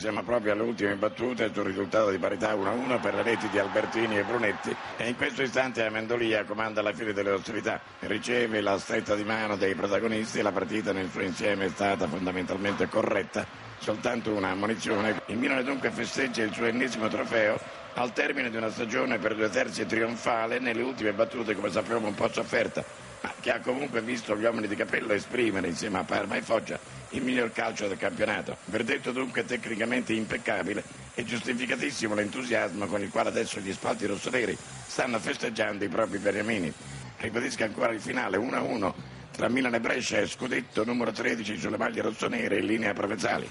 Siamo proprio alle ultime battute sul risultato di parità 1-1 per le reti di Albertini e Brunetti. E in questo istante Amendolia comanda la fine delle ostilità, riceve la stretta di mano dei protagonisti e la partita nel suo insieme è stata fondamentalmente corretta, soltanto una ammonizione. Il Milano dunque festeggia il suo ennesimo trofeo al termine di una stagione per due terzi trionfale nelle ultime battute come sappiamo un po' sofferta, ma che ha comunque visto gli uomini di capello esprimere insieme a Parma e Foggia il miglior calcio del campionato. Verdetto dunque tecnicamente impeccabile e giustificatissimo l'entusiasmo con il quale adesso gli spalti rossoneri stanno festeggiando i propri beniamini. Ribadisco ancora il finale 1-1 tra Milan e Brescia e scudetto numero 13 sulle maglie rossonere in linea provenzali.